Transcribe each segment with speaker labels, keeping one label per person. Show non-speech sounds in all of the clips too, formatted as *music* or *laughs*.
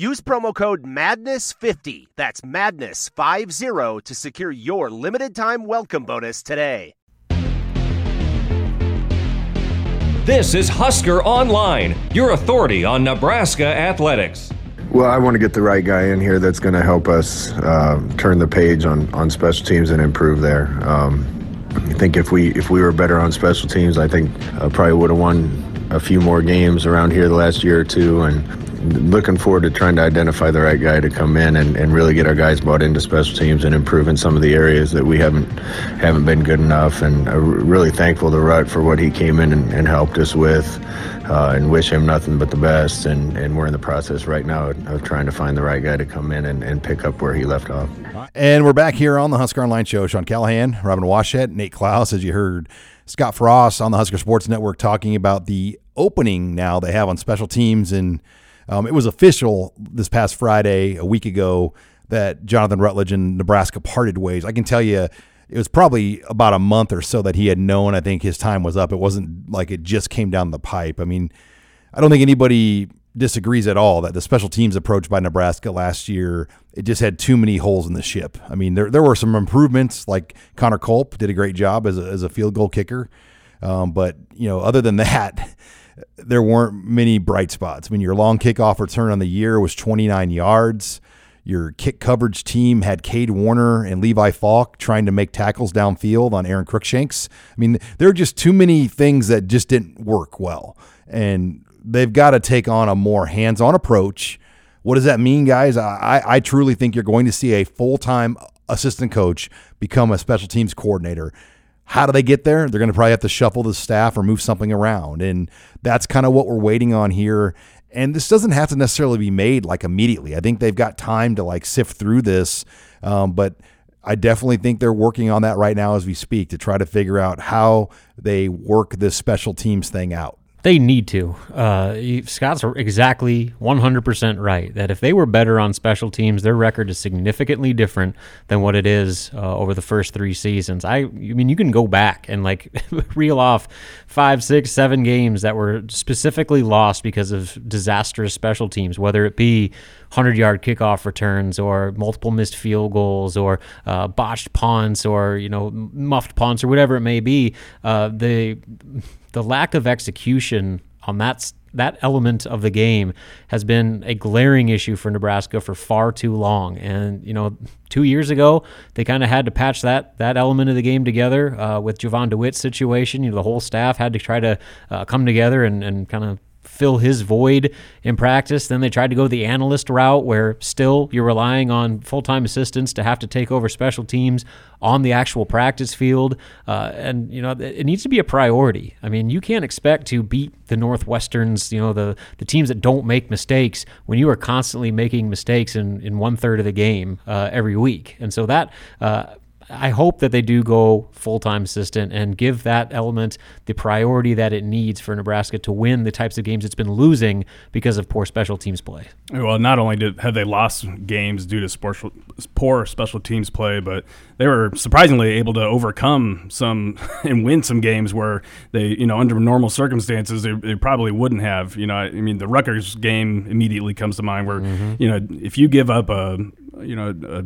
Speaker 1: Use promo code MADNESS50, that's MADNESS50, to secure your limited time welcome bonus today.
Speaker 2: This is Husker Online, your authority on Nebraska athletics.
Speaker 3: Well, I want to get the right guy in here that's going to help us uh, turn the page on, on special teams and improve there. Um, I think if we if we were better on special teams, I think I probably would have won a few more games around here the last year or two, and looking forward to trying to identify the right guy to come in and, and really get our guys bought into special teams and improving some of the areas that we haven't haven't been good enough. And I'm really thankful to Rut for what he came in and, and helped us with, uh, and wish him nothing but the best. And, and we're in the process right now of trying to find the right guy to come in and, and pick up where he left off.
Speaker 4: And we're back here on the Husker Online Show. Sean Callahan, Robin Washut, Nate Clouse, as you heard. Scott Frost on the Husker Sports Network talking about the opening now they have on special teams and – um, it was official this past Friday, a week ago, that Jonathan Rutledge and Nebraska parted ways. I can tell you, it was probably about a month or so that he had known. I think his time was up. It wasn't like it just came down the pipe. I mean, I don't think anybody disagrees at all that the special teams approach by Nebraska last year it just had too many holes in the ship. I mean, there there were some improvements like Connor Culp did a great job as a, as a field goal kicker, um, but you know, other than *laughs* that there weren't many bright spots. I mean, your long kickoff return on the year was 29 yards. Your kick coverage team had Cade Warner and Levi Falk trying to make tackles downfield on Aaron Cruickshanks. I mean, there are just too many things that just didn't work well. And they've got to take on a more hands on approach. What does that mean, guys? I, I truly think you're going to see a full time assistant coach become a special teams coordinator. How do they get there? They're going to probably have to shuffle the staff or move something around. And that's kind of what we're waiting on here. And this doesn't have to necessarily be made like immediately. I think they've got time to like sift through this. Um, but I definitely think they're working on that right now as we speak to try to figure out how they work this special teams thing out.
Speaker 5: They need to. Uh, Scott's exactly 100% right that if they were better on special teams, their record is significantly different than what it is uh, over the first three seasons. I, I mean, you can go back and like *laughs* reel off five, six, seven games that were specifically lost because of disastrous special teams, whether it be 100 yard kickoff returns or multiple missed field goals or uh, botched punts or, you know, muffed punts or whatever it may be. Uh, the the lack of execution on that that element of the game has been a glaring issue for Nebraska for far too long. And you know, two years ago, they kind of had to patch that that element of the game together uh, with Jovan Dewitt's situation. You know, the whole staff had to try to uh, come together and, and kind of fill his void in practice. Then they tried to go the analyst route, where still you're relying on full time assistants to have to take over special teams on the actual practice field. Uh, and, you know, it needs to be a priority. I mean, you can't expect to beat the Northwesterns, you know, the, the teams that don't make mistakes when you are constantly making mistakes in, in one third of the game uh, every week. And so that, uh, I hope that they do go full time assistant and give that element the priority that it needs for Nebraska to win the types of games it's been losing because of poor special teams play.
Speaker 6: Well, not only did have they lost games due to sports, poor special teams play, but they were surprisingly able to overcome some *laughs* and win some games where they, you know, under normal circumstances, they, they probably wouldn't have. You know, I mean, the Rutgers game immediately comes to mind where, mm-hmm. you know, if you give up a, you know, a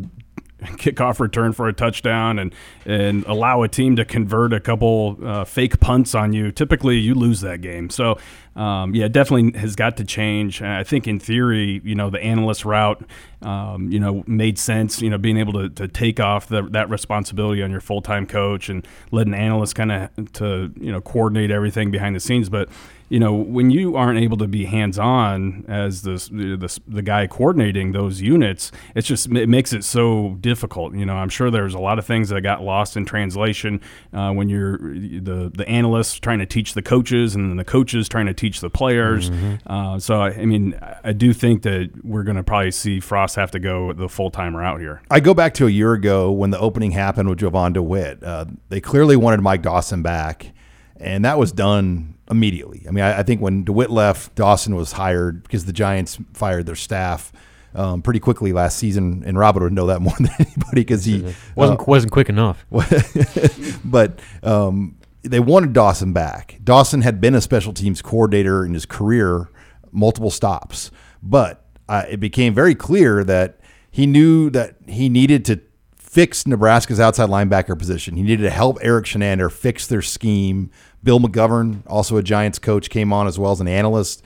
Speaker 6: *laughs* kickoff return for a touchdown and and allow a team to convert a couple uh, fake punts on you, typically you lose that game. So um, yeah, definitely has got to change. I think in theory, you know, the analyst route, um, you know, made sense. You know, being able to, to take off the, that responsibility on your full time coach and let an analyst kind of to you know coordinate everything behind the scenes, but you know, when you aren't able to be hands on as the, the the guy coordinating those units, it's just it makes it so difficult. You know, I'm sure there's a lot of things that got lost in translation uh, when you're the the analysts trying to teach the coaches and the coaches trying to teach the players. Mm-hmm. Uh, so I, I mean, I do think that we're going to probably see Frost have to go the full timer out here.
Speaker 4: I go back to a year ago when the opening happened with Jovan Dewitt. Uh, they clearly wanted Mike Dawson back, and that was done immediately. I mean, I, I, think when DeWitt left, Dawson was hired because the Giants fired their staff. Um, pretty quickly last season, and Robert would know that *laughs* more than anybody because he
Speaker 5: wasn't uh, wasn't quick enough. *laughs*
Speaker 4: but um, they wanted Dawson back. Dawson had been a special teams coordinator in his career, multiple stops, but uh, it became very clear that he knew that he needed to fix Nebraska's outside linebacker position. He needed to help Erik Chinander fix their scheme. Bill McGovern, also a Giants coach, came on as well as an analyst.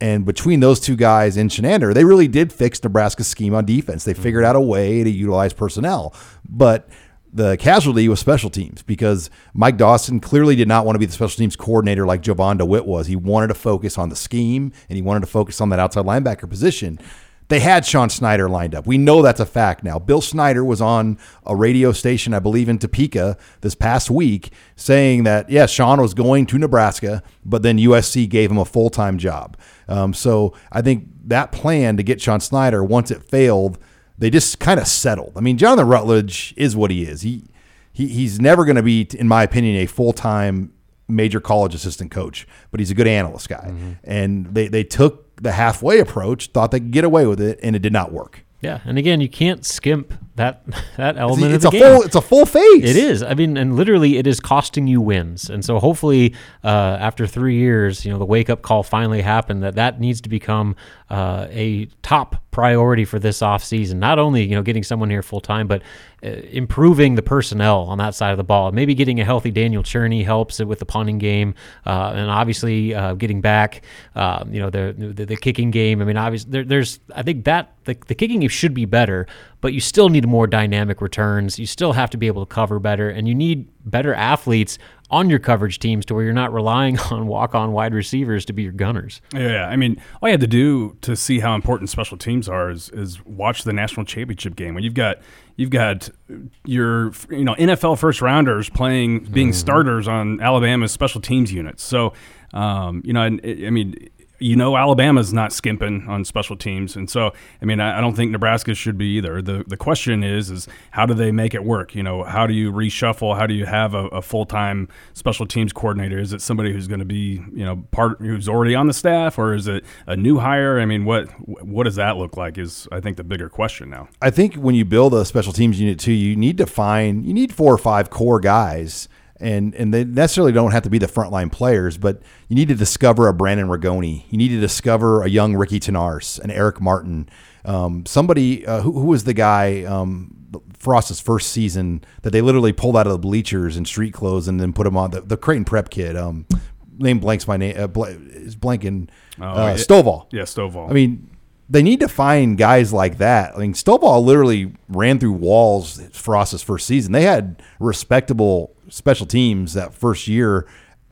Speaker 4: And between those two guys and Chinander, they really did fix Nebraska's scheme on defense. They figured out a way to utilize personnel. But the casualty was special teams because Mike Dawson clearly did not want to be the special teams coordinator like Jovan DeWitt was. He wanted to focus on the scheme and he wanted to focus on that outside linebacker position. They had Sean Snyder lined up. We know that's a fact now. Bill Snyder was on a radio station, I believe, in Topeka this past week, saying that, yes, Sean was going to Nebraska, but then USC gave him a full time job. Um, so I think that plan to get Sean Snyder, once it failed, they just kind of settled. I mean, Jonathan Rutledge is what he is. He, he he's never going to be, in my opinion, a full time major college assistant coach, but he's a good analyst guy. Mm-hmm. And they they took the halfway approach, thought they could get away with it, and it did not work.
Speaker 5: Yeah, and again, you can't skimp that *laughs* that element
Speaker 4: it's
Speaker 5: of the
Speaker 4: a
Speaker 5: game.
Speaker 4: full it's a full phase.
Speaker 5: It is. I mean, and literally, it is costing you wins. And so, hopefully, uh, after three years, you know, the wake up call finally happened that that needs to become uh, a top priority for this offseason. Not only, you know, getting someone here full time, but uh, improving the personnel on that side of the ball. Maybe getting a healthy Daniel Cerni helps with the punting game, uh, and obviously uh, getting back, um, you know, the, the, the kicking game. I mean, obviously there, there's I think that the, the kicking should be better, but you still need more dynamic returns. You still have to be able to cover better, and you need better athletes on your coverage teams to where you're not relying *laughs* on walk on wide receivers to be your gunners.
Speaker 6: Yeah, I mean, all you had to do to see how important special teams are is, is watch the national championship game when you've got you've got your you know NFL first rounders playing being mm. starters on Alabama's special teams units. So um, you know, I mean, you know Alabama's not skimping on special teams, and so I mean I, I, don't think Nebraska should be either. the The question is is how do they make it work? You know, how do you reshuffle? How do you have a, a full time special teams coordinator? Is it somebody who's going to be you know part who's already on the staff, or is it a new hire? I mean, what what does that look like? Is I think the bigger question now.
Speaker 4: I think when you build a special teams unit too, you need to find you need four or five core guys and and they necessarily don't have to be the frontline players, but you need to discover a Brandon Rigoni. You need to discover a young Ricky Thenarse, an Eric Martin, um, somebody uh, who, who, was the guy um, Frost's first season that they literally pulled out of the bleachers in street clothes and then put him on the, the Creighton Prep kid. Um, name blanks my name uh, bl- is blanking. Oh, uh, Stovall.
Speaker 6: Yeah, Stovall.
Speaker 4: I mean, they need to find guys like that. I mean, Stovall literally ran through walls Frost's first season. They had respectable special teams that first year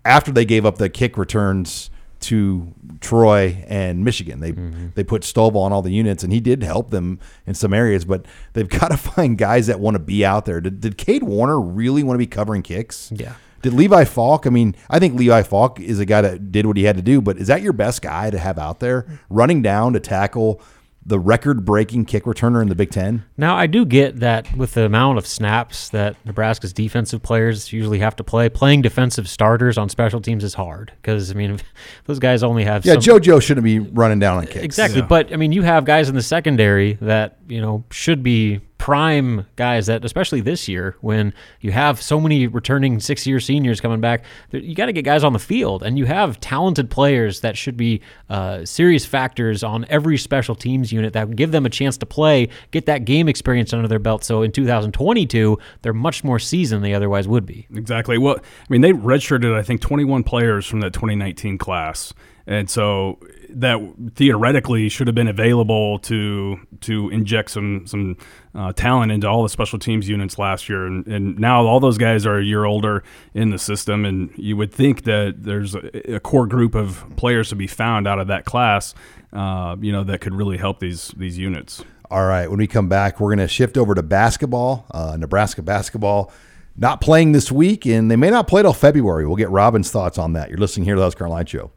Speaker 4: after they gave up the kick returns to Troy and Michigan. They mm-hmm. they put Stovall on all the units, and he did help them in some areas. But they've *laughs* got to find guys that want to be out there. Did, did Cade Warner really want to be covering kicks?
Speaker 5: Yeah.
Speaker 4: Did Levi Falk? I mean, I think Levi Falk is a guy that did what he had to do. But is that your best guy to have out there running down to tackle? The record breaking kick returner in the Big Ten.
Speaker 5: Now, I do get that with the amount of snaps that Nebraska's defensive players usually have to play, playing defensive starters on special teams is hard because, I mean, *laughs* those guys only have.
Speaker 4: Yeah, some, JoJo shouldn't be running down on kicks.
Speaker 5: Exactly.
Speaker 4: Yeah.
Speaker 5: But, I mean, you have guys in the secondary that, you know, should be prime guys that, especially this year, when you have so many returning six year seniors coming back, you got to get guys on the field. And you have talented players that should be uh, serious factors on every special teams unit that give them a chance to play, get that game experience under their belt. So in 2022, they're much more seasoned than they otherwise would be.
Speaker 6: Exactly. Well, I mean, they redshirted, I think, 21 players from that 2019 class. And so that theoretically should have been available to to inject some some uh, talent into all the special teams units last year, and, and now all those guys are a year older in the system, and you would think that there's a, a core group of players to be found out of that class, uh, you know, that could really help these these units.
Speaker 4: All right, when we come back, we're going to shift over to basketball, uh, Nebraska basketball. Not playing this week, and they may not play till February. We'll get Robin's thoughts on that. You're listening here to the Husker Show.